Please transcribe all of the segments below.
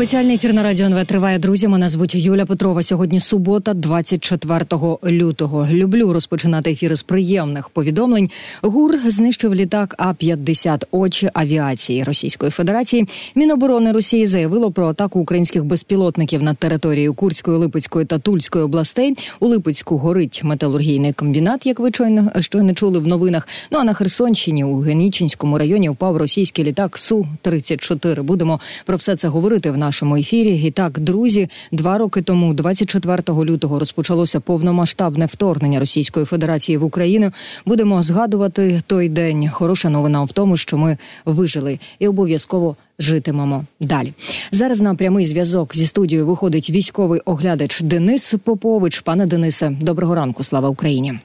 Спеціальний ефір на радіо НВ триває друзі. Мене звуть Юля Петрова. Сьогодні субота, 24 лютого. Люблю розпочинати ефіри з приємних повідомлень. ГУР знищив літак А 50 очі авіації Російської Федерації. Міноборони Росії заявило про атаку українських безпілотників на територію Курської, Липецької та Тульської областей. У Липецьку горить металургійний комбінат, як ви щойно, щойно чули в новинах. Ну а на Херсонщині у Генічинському районі впав російський літак Су 34 Будемо про все це говорити в нашому ефірі. І так, друзі, два роки тому, 24 лютого, розпочалося повномасштабне вторгнення Російської Федерації в Україну. Будемо згадувати той день. Хороша новина в тому, що ми вижили і обов'язково. Житимемо далі зараз. На прямий зв'язок зі студією виходить військовий оглядач Денис Попович. Пане Денисе, доброго ранку. Слава Україні.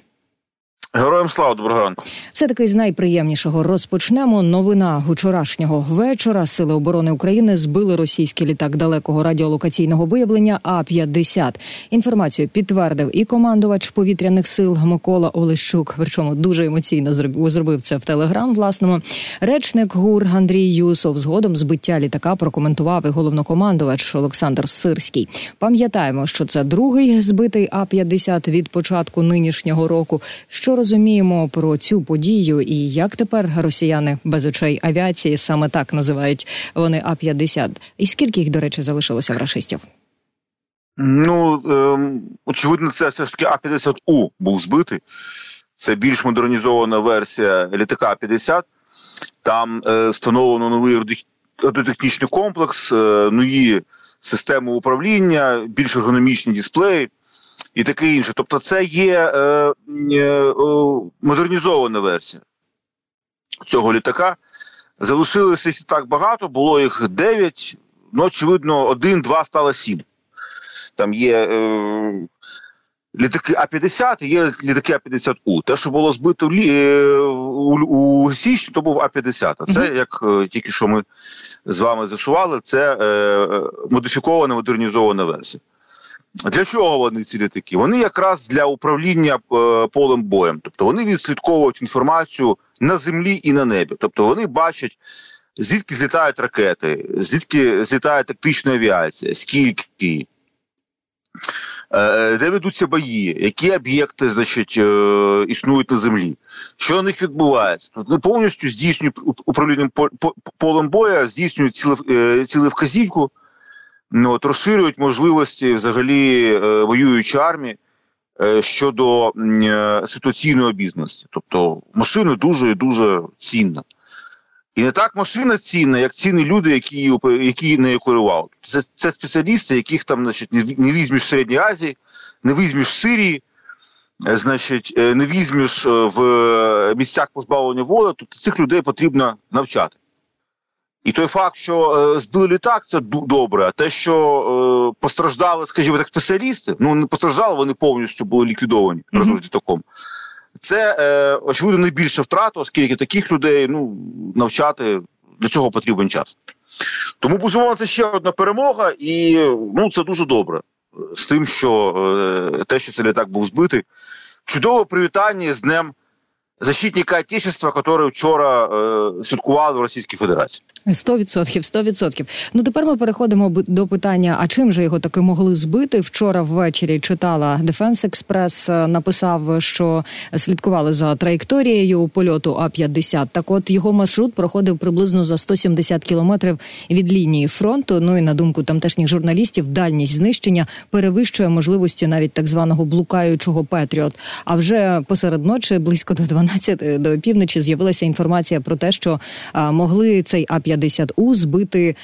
Героям слава доброго ранку. Все таки з найприємнішого розпочнемо. Новина вчорашнього вечора. Сили оборони України збили російський літак далекого радіолокаційного виявлення. А 50 інформацію підтвердив і командувач повітряних сил Микола Олещук. Причому дуже емоційно зробив це в телеграм. Власному речник ГУР Андрій Юсов згодом збиття літака прокоментував і головнокомандувач Олександр Сирський. Пам'ятаємо, що це другий збитий А 50 від початку нинішнього року. Що розуміємо про цю подію і як тепер росіяни без очей авіації саме так називають вони А 50 І скільки їх, до речі, залишилося в рашистів? Ну ем, очевидно, це все ж таки А 50 У був збитий. Це більш модернізована версія літака А 50 Там е, встановлено новий радіотехнічний комплекс, е, нові системи управління, більш ергономічні дисплеї і таке інше. Тобто, це є е, е, модернізована версія цього літака. Залишилося їх так багато, було їх 9, ну, очевидно, один-два стало сім. Там є е, літаки А-50 і є літаки А-50У. Те, що було збито в, е, у, у січні, то був А-50. А це, mm -hmm. як е, тільки що ми з вами з'ясували, це е, модифікована модернізована версія. Для чого вони ці літаки? Вони якраз для управління е, полем боєм, тобто вони відслідковують інформацію на землі і на небі. Тобто вони бачать, звідки злітають ракети, звідки злітає тактична авіація, скільки, е, де ведуться бої, які об'єкти значить, е, існують на землі, що на них відбувається. Тобто повністю здійснюють управлінням полем боя, здійснюють ціле вказівку ну, от, розширюють можливості взагалі е, воюючої армії е, щодо е, ситуаційної обізнаності. Тобто машина дуже і дуже цінна. І не так машина цінна, як цінні люди, які які нею керували. Це це спеціалісти, яких там значить, не, візьмеш в Середній Азії, не візьмеш в Сирії, значить, не візьмеш в місцях позбавлення волі, тобто цих людей потрібно навчати. І той факт, що е, збили літак, це добре. А те, що е, постраждали, скажімо так, спеціалісти, ну не постраждали, вони повністю були ліквідовані mm -hmm. разом з літаком. Це е, очевидно найбільша втрата, оскільки таких людей ну навчати для цього потрібен час. Тому безумовно, це ще одна перемога, і ну це дуже добре з тим, що е, те, що цей літак був збитий, чудове привітання з днем защитника Отечества, який вчора е, святкували в Російській Федерації. Сто відсотків, сто відсотків. Ну тепер ми переходимо до питання: а чим же його таки могли збити? Вчора ввечері читала Defense Express, е, написав, що слідкували за траєкторією польоту А 50 Так, от його маршрут проходив приблизно за 170 кілометрів від лінії фронту. Ну і на думку тамтешніх журналістів, дальність знищення перевищує можливості навіть так званого блукаючого Петріот. А вже посеред ночі, близько до 12 до півночі, з'явилася інформація про те, що могли цей А 50 50У збити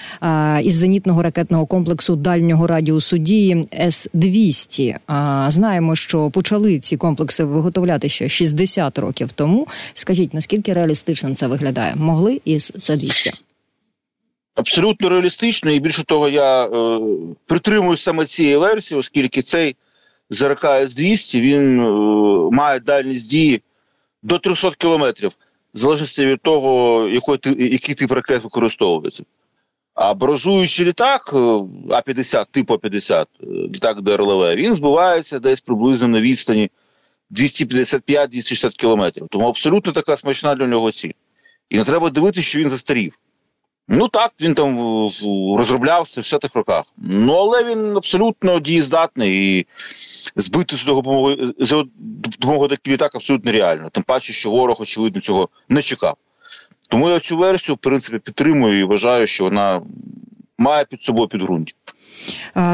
із зенітного ракетного комплексу дальнього радіусу дії С 200 А, Знаємо, що почали ці комплекси виготовляти ще 60 років тому. Скажіть, наскільки реалістично це виглядає? Могли із С 200 Абсолютно реалістично, і більше того, я е, притримуюсь саме цієї версії, оскільки цей ЗРК С-200 він е, має дальність дії до 300 кілометрів в залежності від того, який, який тип ракет використовується. А баражуючий літак е, А-50, типу А-50, е, літак ДРЛВ, він збивається десь приблизно на відстані 255-260 кілометрів. Тому абсолютно така смачна для нього ціль. І не треба дивитися, що він застарів. Ну так, він там розроблявся в 60-х роках. Ну але він абсолютно дієздатний і збити з допомогою за допомогою таких літак абсолютно реально. Тим паче, що ворог, очевидно, цього не чекав. Тому я цю версію, в принципі, підтримую і вважаю, що вона має під собою підґрунтя.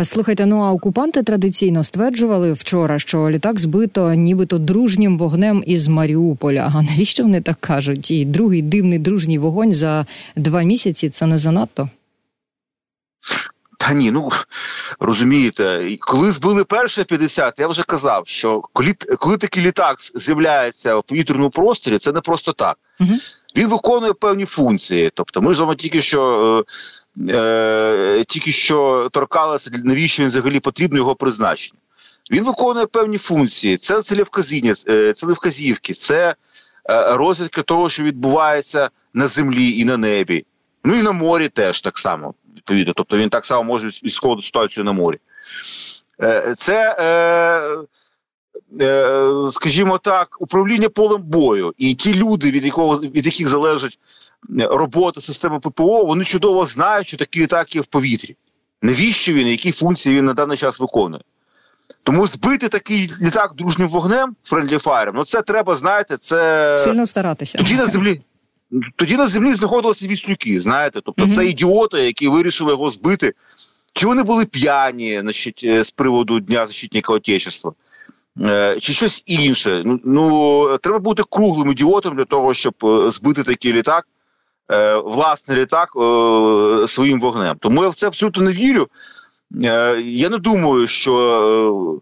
Слухайте, ну а окупанти традиційно стверджували вчора, що літак збито нібито дружнім вогнем із Маріуполя. А навіщо вони так кажуть? І другий дивний дружній вогонь за два місяці це не занадто. Та ні, ну розумієте, коли збили перше 50, я вже казав, що коли коли такий літак з'являється в повітряному просторі, це не просто так. Угу. Він виконує певні функції. Тобто, ми ж вам тільки що е, е, тільки що торкалися, навіщо він взагалі потрібно його призначення. Він виконує певні функції. Це целевказіння, е, целевказівки, це е, розвідка того, що відбувається на землі і на небі. Ну і на морі теж так само. Відповідно, тобто він так само може відсходити ситуацію на морі. Е, це е, Е, скажімо так, управління полем бою, і ті люди, від якого від яких залежить робота системи ППО, вони чудово знають, що такі літаки в повітрі. Навіщо він, які функції він на даний час виконує? Тому збити такий літак дружнім вогнем Friendly Fire, ну це треба, знаєте, це сильно старатися. Тоді на землі. Тоді на землі знаходилися віслюки, знаєте, тобто mm-hmm. це ідіоти, які вирішили його збити. Чи вони були п'яні значить, е, з приводу Дня защитника Отечества? Е, чи щось інше. Ну ну треба бути круглим ідіотом для того, щоб е, збити такий літак, власний літак своїм вогнем. Тому я в це абсолютно не вірю. Я не думаю, що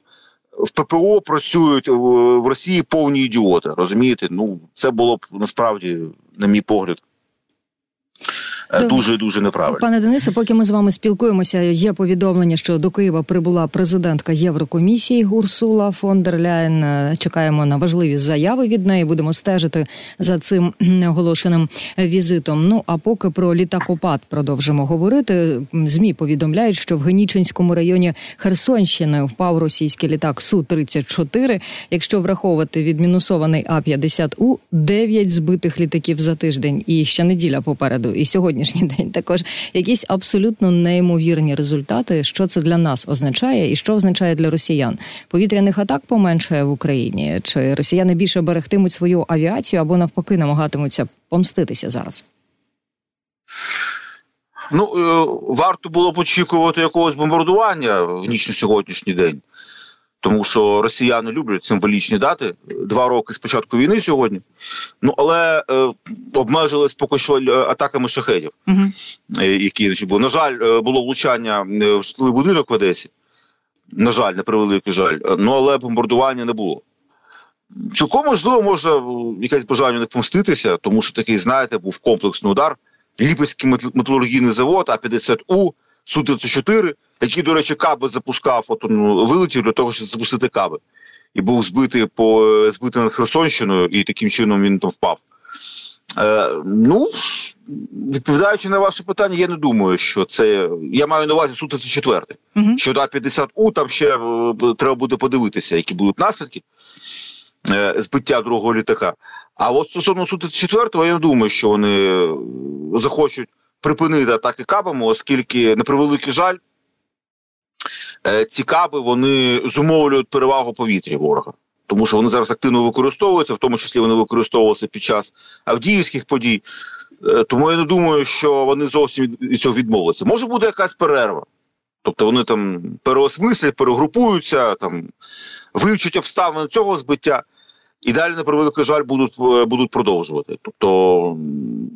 в ППО працюють в Росії повні ідіоти. Розумієте? Ну це було б насправді, на мій погляд. Е, дуже дуже неправильно. Пане Денисе, поки ми з вами спілкуємося, є повідомлення, що до Києва прибула президентка Єврокомісії Урсула фон дер Ляйн. Е, чекаємо на важливі заяви від неї. Будемо стежити за цим оголошеним візитом. Ну а поки про літакопад продовжимо говорити. Змі повідомляють, що в Генічинському районі Херсонщини впав російський літак су 34 Якщо враховувати відмінусований А 50 у 9 збитих літаків за тиждень, і ще неділя попереду. І сьогодні сьогоднішній день також якісь абсолютно неймовірні результати. Що це для нас означає, і що означає для росіян? Повітряних атак поменшає в Україні, чи росіяни більше берегтимуть свою авіацію або навпаки намагатимуться помститися зараз? Ну е, варто було б очікувати якогось бомбардування в ніч на сьогоднішній день тому що росіяни люблять символічні дати два роки з початку війни сьогодні. Ну але е, обмежились поки що е, атаками шахедів, угу. які значить, були. На жаль, е, було влучання в житловий будинок в Одесі. На жаль, на превеликий жаль. Ну але бомбардування не було. Цілком можливо, може якесь бажання не помститися, тому що такий, знаєте, був комплексний удар. Ліпецький металургійний завод, А-50У, Су-34, який, до речі, каби запускав, от ну, вилетів для того, щоб запустити каби. І був збитий по збитий над Херсонщиною, і таким чином він там впав. Е, Ну, відповідаючи на ваше питання, я не думаю, що це. Я маю на увазі су 34 uh-huh. Щодо А-50У, там ще е, треба буде подивитися, які будуть наслідки е, збиття другого літака. А от стосовно су 34 я не думаю, що вони захочуть припинити атаки кабами, оскільки, на превеликий жаль, е, ці каби вони зумовлюють перевагу повітря ворога. Тому що вони зараз активно використовуються, в тому числі вони використовувалися під час авдіївських подій. Е, тому я не думаю, що вони зовсім від цього відмовляться. Може бути якась перерва. Тобто вони там переосмислять, перегрупуються, там вивчать обставини цього збиття і далі, на превеликий жаль, будуть е, будуть продовжувати. Тобто,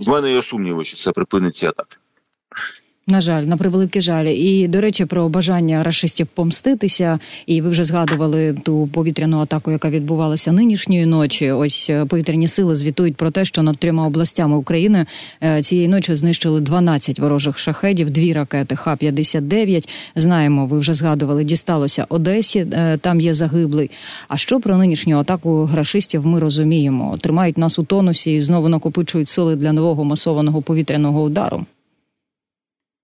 в мене є сумніви, що це припинить ці атаки. На жаль, на превеликий жаль. І до речі, про бажання рашистів помститися. І ви вже згадували ту повітряну атаку, яка відбувалася нинішньої ночі. Ось е, повітряні сили звітують про те, що над трьома областями України е, цієї ночі знищили 12 ворожих шахедів, дві ракети Х-59. Знаємо, ви вже згадували, дісталося Одесі. Е, там є загиблий. А що про нинішню атаку рашистів ми розуміємо? Тримають нас у тонусі і знову накопичують сили для нового масованого повітряного удару.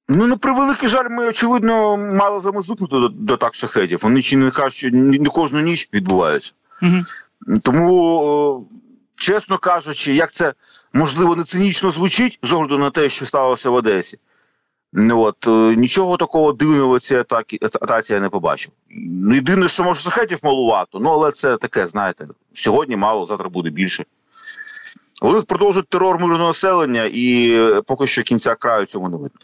Ну, на превеликий жаль, ми, очевидно, мало замозвикнути до, до так шахедів. Вони чи не кажуть, що не, кожну ніч відбуваються. Угу. Тому чесно кажучи, як це можливо не цинічно звучить з огляду на те, що сталося в Одесі. Ну, от, е, Нічого такого дивного в цій атаці, атаці я не побачив. Ну, Єдине, що може шахетів малувато, ну але це таке, знаєте, сьогодні мало, завтра буде більше. Вони продовжують терор мирного населення, і е, поки що кінця краю цьому не видно.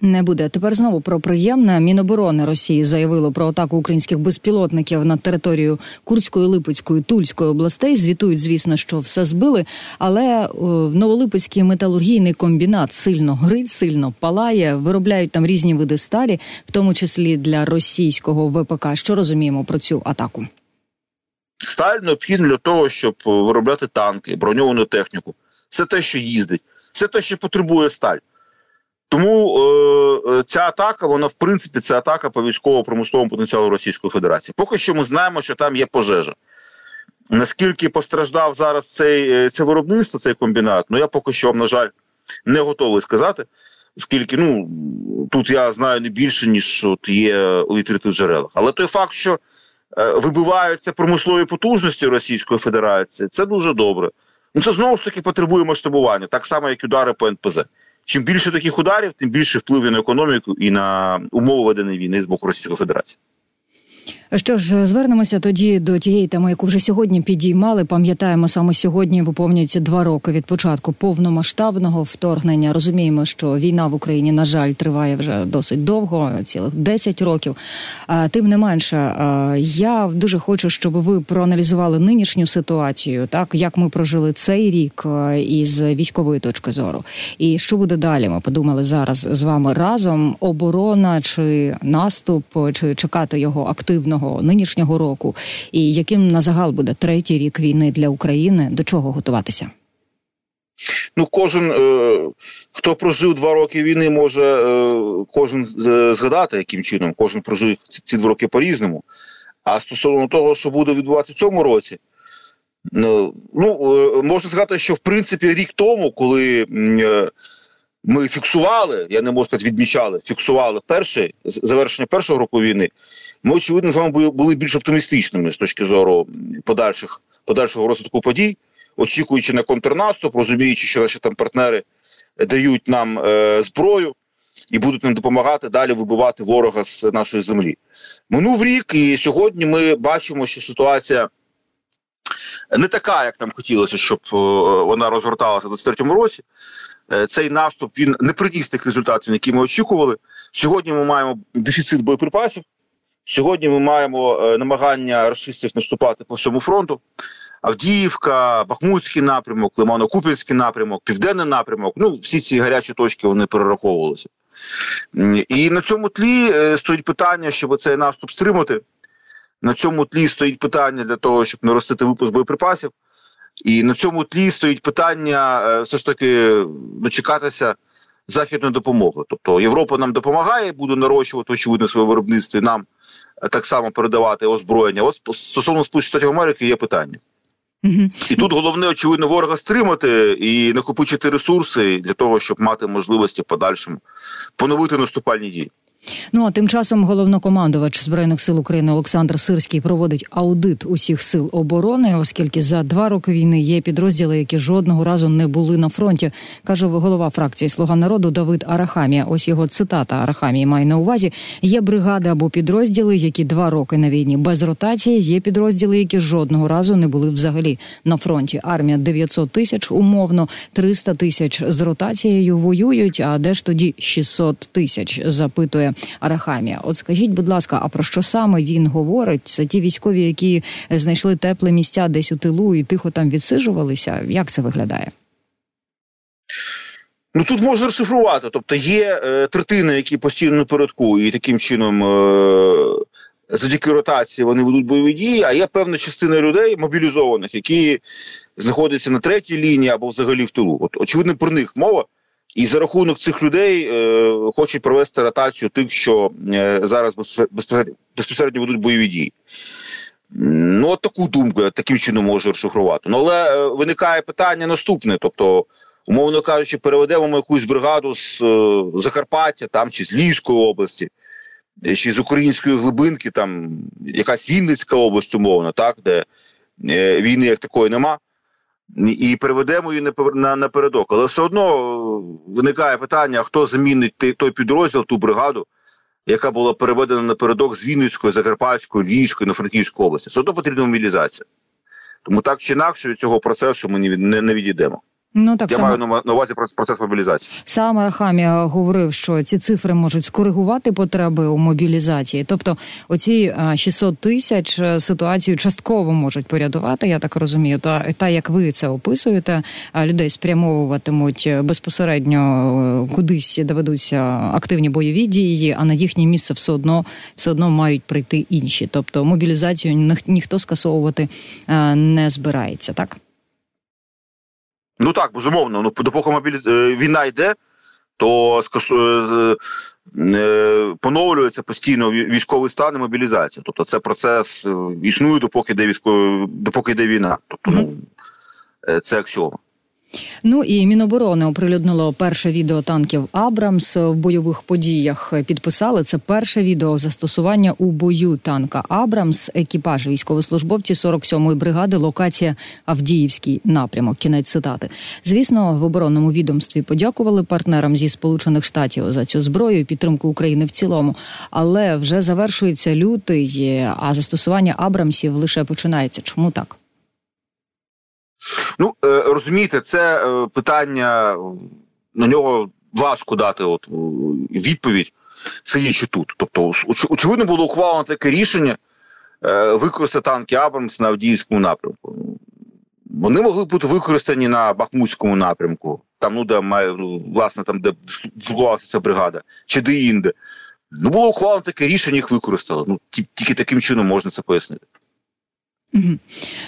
Не буде тепер знову про приємне. Міноборони Росії заявило про атаку українських безпілотників на територію Курської, Липецької, Тульської областей. Звітують, звісно, що все збили. Але в Новолипецький металургійний комбінат сильно грить, сильно палає. Виробляють там різні види сталі, в тому числі для російського ВПК. Що розуміємо про цю атаку? Сталь необхідна для того, щоб виробляти танки, броньовану техніку. Це те, що їздить, це те, що потребує сталь. Тому е, ця атака, вона в принципі це атака по військово-промисловому потенціалу Російської Федерації. Поки що ми знаємо, що там є пожежа. Наскільки постраждав зараз цей, е, це виробництво, цей комбінат, ну я поки що, вам, на жаль, не готовий сказати. Оскільки ну тут я знаю не більше, ніж от є у відкритих джерелах. Але той факт, що е, вибиваються промислові потужності Російської Федерації, це дуже добре. Ну це знову ж таки потребує масштабування, так само, як удари по НПЗ. Чим більше таких ударів, тим більше впливу на економіку і на умови ведення війни з боку Російської Федерації. Що ж, звернемося тоді до тієї теми, яку вже сьогодні підіймали. Пам'ятаємо, саме сьогодні виповнюється два роки від початку повномасштабного вторгнення. Розуміємо, що війна в Україні, на жаль, триває вже досить довго, цілих 10 років. Тим не менше, я дуже хочу, щоб ви проаналізували нинішню ситуацію, так як ми прожили цей рік із військової точки зору. І що буде далі? Ми подумали зараз з вами разом: оборона чи наступ, чи чекати його активно наступного нинішнього року, і яким на загал буде третій рік війни для України, до чого готуватися? Ну, кожен е, хто прожив два роки війни, може е, кожен е, згадати, яким чином кожен прожив ці два роки по різному. А стосовно того, що буде відбуватися в цьому році, ну ну можна сказати, що в принципі рік тому, коли ми фіксували, я не можу сказати, відмічали, фіксували перший завершення першого року війни. Ми очевидно з вами були більш оптимістичними з точки зору подальших подальшого розвитку подій, очікуючи на контрнаступ, розуміючи, що наші там партнери дають нам е, зброю і будуть нам допомагати далі вибивати ворога з нашої землі. Минув рік, і сьогодні ми бачимо, що ситуація. Не така, як нам хотілося, щоб е, вона розгорталася в 23-му році. Е, цей наступ він не приніс тих результатів, які ми очікували. Сьогодні ми маємо дефіцит боєприпасів. Сьогодні ми маємо е, намагання расистів наступати по всьому фронту. Авдіївка, Бахмутський напрямок, Лимано-Купінський напрямок, Південний напрямок. Ну, всі ці гарячі точки вони перераховувалися. І на цьому тлі стоїть питання, щоб цей наступ стримати. На цьому тлі стоїть питання для того, щоб наростити випуск боєприпасів. І на цьому тлі стоїть питання е, все ж таки дочекатися західної допомоги. Тобто Європа нам допомагає, буде нарощувати очевидно своє виробництво і нам е, так само передавати озброєння. От стосовно Сполучених Штатів Америки є питання. І тут головне, очевидно, ворога стримати і накопичити ресурси для того, щоб мати можливості в подальшому поновити наступальні дії. Ну а тим часом головнокомандувач збройних сил України Олександр Сирський проводить аудит усіх сил оборони, оскільки за два роки війни є підрозділи, які жодного разу не були на фронті, каже голова фракції Слуга народу Давид Арахамія. Ось його цитата Арахамії має на увазі. Є бригади або підрозділи, які два роки на війні без ротації. Є підрозділи, які жодного разу не були взагалі на фронті. Армія 900 тисяч, умовно 300 тисяч з ротацією воюють. А де ж тоді 600 тисяч? Запитує Арахамія. От скажіть, будь ласка, а про що саме він говорить? Це ті військові, які знайшли тепле місця десь у тилу і тихо там відсижувалися? Як це виглядає? Ну тут можна розшифрувати. Тобто є е, третини, які постійно напередку, і таким чином. Е, Завдяки ротації вони ведуть бойові дії, а є певна частина людей мобілізованих, які знаходяться на третій лінії або взагалі в тилу. От очевидно, про них мова. І за рахунок цих людей е, хочуть провести ротацію тих, що е, зараз безпосередньо, безпосередньо ведуть бойові дії. Ну, от таку думку таким чином можу розшифрувати. Ну, але е, виникає питання наступне: тобто, умовно кажучи, переведемо ми якусь бригаду з е, Закарпаття там чи з Львівської області, е, чи з української глибинки, там якась Вінницька область, умовно, так, де е, війни як такої нема. І переведемо її напередок. Але все одно виникає питання: хто замінить той підрозділ, ту бригаду, яка була переведена напередок з Вінницької, Закарпатської, Львівської на Франківську області. Все одно потрібна мобілізація. Тому так чи інакше від цього процесу ми не відійдемо. Ну так я саме... маю на увазі процес мобілізації. Сам Арахамія говорив, що ці цифри можуть скоригувати потреби у мобілізації. Тобто, оці 600 тисяч е, ситуацію частково можуть порядувати. Я так розумію. Та та як ви це описуєте, людей спрямовуватимуть безпосередньо е, кудись доведуться активні бойові дії, а на їхнє місце все одно все одно мають прийти інші. Тобто мобілізацію ніхто скасовувати е, не збирається, так. Ну так, безумовно. Ну допоки мобіліз... Е, війна йде, то. Е, е, поновлюється постійно військовий стан і мобілізація. Тобто це процес існує, допоки йде військовий, допоки йде війна. Тобто, ну, це аксіома. Ну і Міноборони оприлюднило перше відео танків Абрамс в бойових подіях. Підписали це перше відео застосування у бою танка Абрамс. Екіпаж військовослужбовці 47-ї бригади. Локація Авдіївський напрямок. Кінець цитати. Звісно, в оборонному відомстві подякували партнерам зі Сполучених Штатів за цю зброю і підтримку України в цілому. Але вже завершується лютий, а застосування Абрамсів лише починається. Чому так? Ну е, розумієте, це е, питання на нього важко дати от відповідь, сидячи тут. Тобто, очевидно, було ухвалено таке рішення е, використати танки Абрамс на Авдіївському напрямку. Вони могли бути використані на Бахмутському напрямку, там, ну, де має, ну, власне, там, де слугувалася ця бригада, чи де інде. Ну, було ухвалено таке рішення, їх використали. Ну, Тільки таким чином можна це пояснити.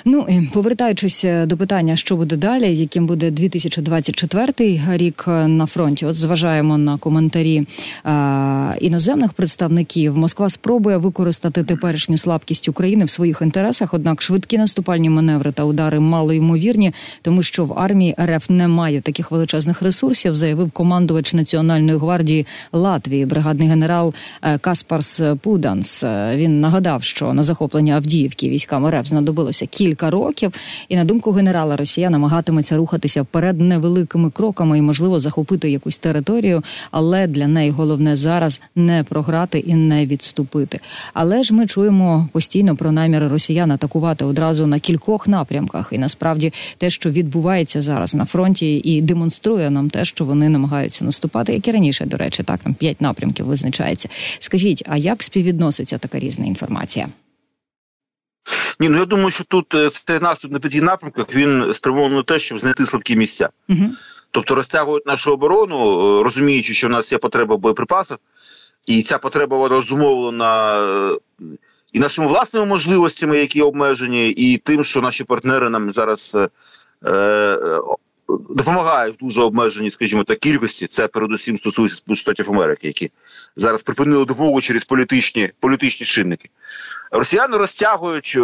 Ну і повертаючись е, до питання, що буде далі, яким буде 2024 рік е, на фронті. От зважаємо на коментарі е, іноземних представників. Москва спробує використати теперішню слабкість України в своїх інтересах. Однак швидкі наступальні маневри та удари мало ймовірні, тому що в армії РФ немає таких величезних ресурсів. Заявив командувач Національної гвардії Латвії, бригадний генерал Каспарс Пуданс. Він нагадав, що на захоплення Авдіївки військами РФ знадобилося кілька років, і на думку генерала Росія намагатиметься рухатися вперед невеликими кроками і, можливо, захопити якусь територію, але для неї головне зараз не програти і не відступити. Але ж ми чуємо постійно про наміри росіян атакувати одразу на кількох напрямках, і насправді те, що відбувається зараз на фронті, і демонструє нам те, що вони намагаються наступати, як і раніше, до речі, так там п'ять напрямків визначається. Скажіть, а як співвідноситься така різна інформація? Ні, ну я думаю, що тут е, цей наступ на п'яти напрямках він спрямований на те, щоб знайти слабкі місця. Угу. Тобто розтягують нашу оборону, е, розуміючи, що в нас є потреба в боєприпасах, і ця потреба вона зумовлена е, і нашими власними можливостями, які обмежені, і тим, що наші партнери нам зараз е, допомагають в дуже обмеженій, скажімо так, кількості. Це передусім стосується Сполучених Штатів Америки, які зараз припинили допомогу через політичні політичні чинники. Росіяни розтягують, е,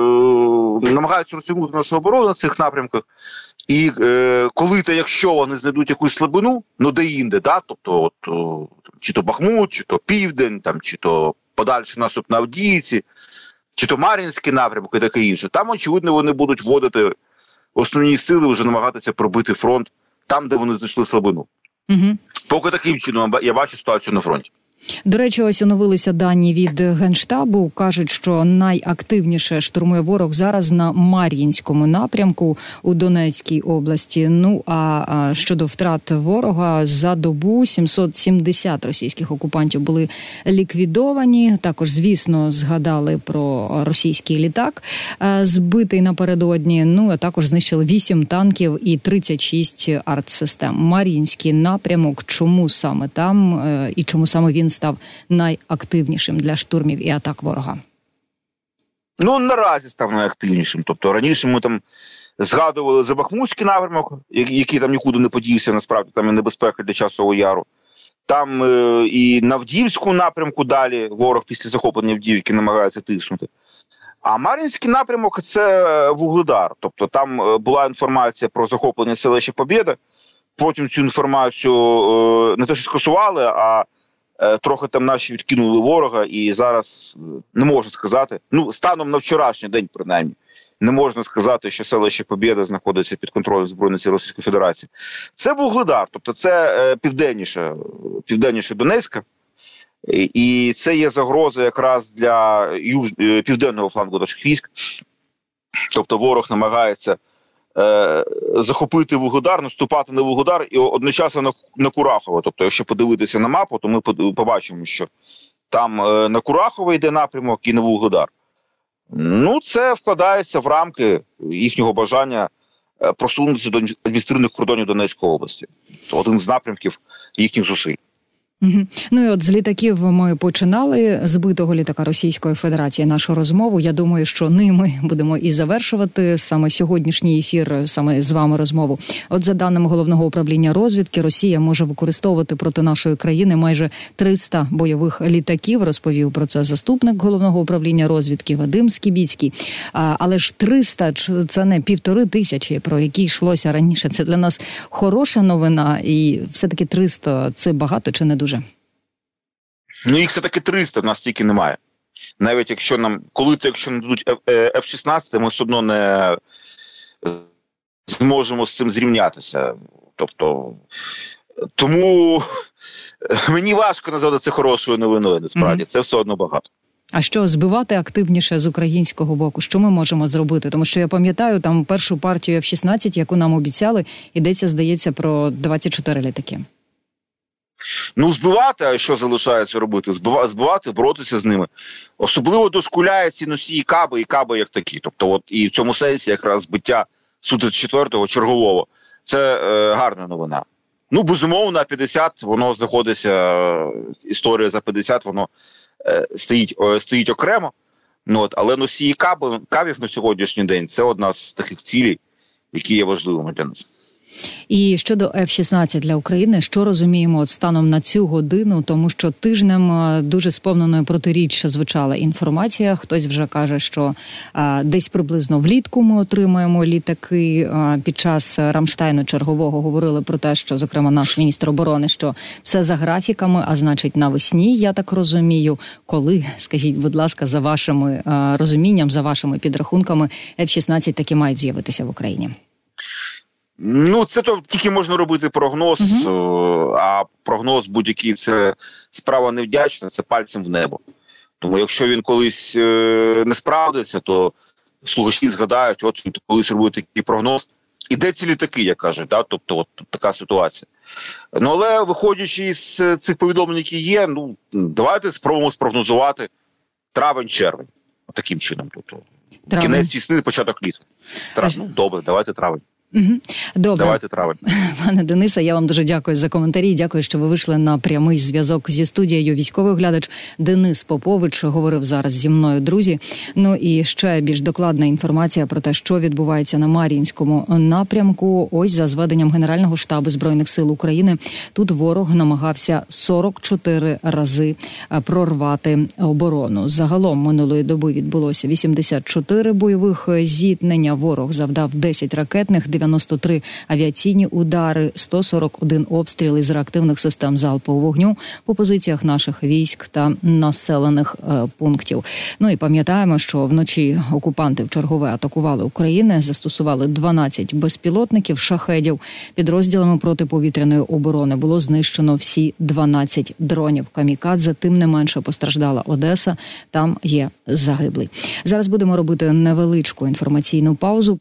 намагаються розтягнути нашу оборону на цих напрямках. І е, коли та якщо вони знайдуть якусь слабину, ну де інде, да, тобто, от о, чи то Бахмут, чи то Південь, там, чи то подальший наступ на Авдіївці, чи то Мар'їнський напрямок і таке інше, там, очевидно, вони будуть вводити основні сили вже намагатися пробити фронт там, де вони знайшли слабину. Угу. Поки таким чином я бачу ситуацію на фронті. До речі, ось оновилися дані від генштабу. кажуть, що найактивніше штурмує ворог зараз на Мар'їнському напрямку у Донецькій області. Ну а щодо втрат ворога за добу 770 російських окупантів були ліквідовані. Також, звісно, згадали про російський літак, е, збитий напередодні. Ну а також знищили 8 танків і 36 артсистем. Мар'їнський напрямок. Чому саме там е, і чому саме він? Став найактивнішим для штурмів і атак ворога? Ну наразі став найактивнішим. Тобто раніше ми там згадували за Бахмутський напрямок, який там нікуди не подівся, насправді там і небезпека для часового яру. Там е, і на Вдівську напрямку далі ворог після захоплення Авдіївки намагається тиснути. А Мар'їнський напрямок це Вугледар. Тобто там е, була інформація про захоплення селища Побєда. Потім цю інформацію е, не те, що скасували, а трохи там наші відкинули ворога, і зараз е, не можу сказати. Ну, станом на вчорашній день, принаймні, Не можна сказати, що селище Побєда знаходиться під контролем збройних сил Російської Федерації. Це Вугледар, тобто це е, південніше, південніше Донецька, і це є загроза якраз для юж... Е, південного флангу наших військ. Тобто ворог намагається е, захопити Вугледар, наступати на Вугледар і одночасно на, на Курахово. Тобто, якщо подивитися на мапу, то ми побачимо, що там е, на Курахово йде напрямок і на Вугледар. Ну, це вкладається в рамки їхнього бажання е, просунутися до адміністративних кордонів Донецької області. Це один з напрямків їхніх зусиль. Ну і от з літаків ми починали збитого літака Російської Федерації нашу розмову. Я думаю, що ними будемо і завершувати саме сьогоднішній ефір, саме з вами розмову. От за даними головного управління розвідки, Росія може використовувати проти нашої країни майже 300 бойових літаків. Розповів про це заступник головного управління розвідки Вадим Скібіцький. А, але ж 300 – це не півтори тисячі, про які йшлося раніше. Це для нас хороша новина, і все таки 300 – це багато чи не дуже. Ну їх все таки 300, в нас тільки немає. Навіть якщо нам, коли то якщо нададуть F-16, ми все одно не зможемо з цим зрівнятися. Тобто, тому мені важко назвати це хорошою новиною. Насправді mm-hmm. це все одно багато. А що збивати активніше з українського боку? Що ми можемо зробити? Тому що я пам'ятаю там першу партію F-16, яку нам обіцяли, йдеться, здається, про 24 літаки. Ну, збивати, а що залишається робити? Збивати, боротися з ними. Особливо дошкуляє ці носії каби і каби як такі. Тобто, от і в цьому сенсі якраз збиття су 4 чергового. Це е, гарна новина. Ну, безумовно, на 50 воно знаходиться. Е, історія за 50, воно е, стоїть стоїть окремо. Ну, от, Але носії кабів, кабів на сьогоднішній день це одна з таких цілей, які є важливими для нас. І щодо F-16 для України, що розуміємо от станом на цю годину, тому що тижнем е, дуже сповненою протиріччя звучала інформація. Хтось вже каже, що а, е, десь приблизно влітку ми отримаємо літаки. А, е, під час Рамштайну чергового говорили про те, що зокрема наш міністр оборони, що все за графіками, а значить навесні. Я так розумію, коли скажіть, будь ласка, за вашими а, розумінням, за вашими підрахунками, F-16 таки мають з'явитися в Україні. Ну, це то тільки можна робити прогноз, угу. а прогноз будь-який це справа невдячна, це пальцем в небо. Тому якщо він колись е, не справдиться, то слухачі згадають, от він колись робив такий прогноз. І де ці літаки, як кажуть, да? тобто от така ситуація. Ну але виходячи з цих повідомлень, які є, ну давайте спробуємо спрогнозувати травень-червень. Таким чином. Тобто, Кінець весни, початок літа. Трав... Добре, давайте травень. Добре. Давайте травень. Пане Дениса, я вам дуже дякую за коментарі. Дякую, що ви вийшли на прямий зв'язок зі студією. Військовий глядач Денис Попович говорив зараз зі мною, друзі. Ну і ще більш докладна інформація про те, що відбувається на Мар'їнському напрямку. Ось за зведенням Генерального штабу збройних сил України. Тут ворог намагався 44 рази е, прорвати оборону. Загалом минулої доби відбулося 84 бойових зіткнення. Ворог завдав 10 ракетних. 93 авіаційні удари, 141 обстріл із реактивних систем залпового вогню по позиціях наших військ та населених е, пунктів. Ну і пам'ятаємо, що вночі окупанти в чергове атакували Україну, застосували 12 безпілотників шахедів. Підрозділами протиповітряної оборони було знищено всі 12 дронів. Камікадзе тим не менше постраждала Одеса. Там є загиблий. Зараз будемо робити невеличку інформаційну паузу.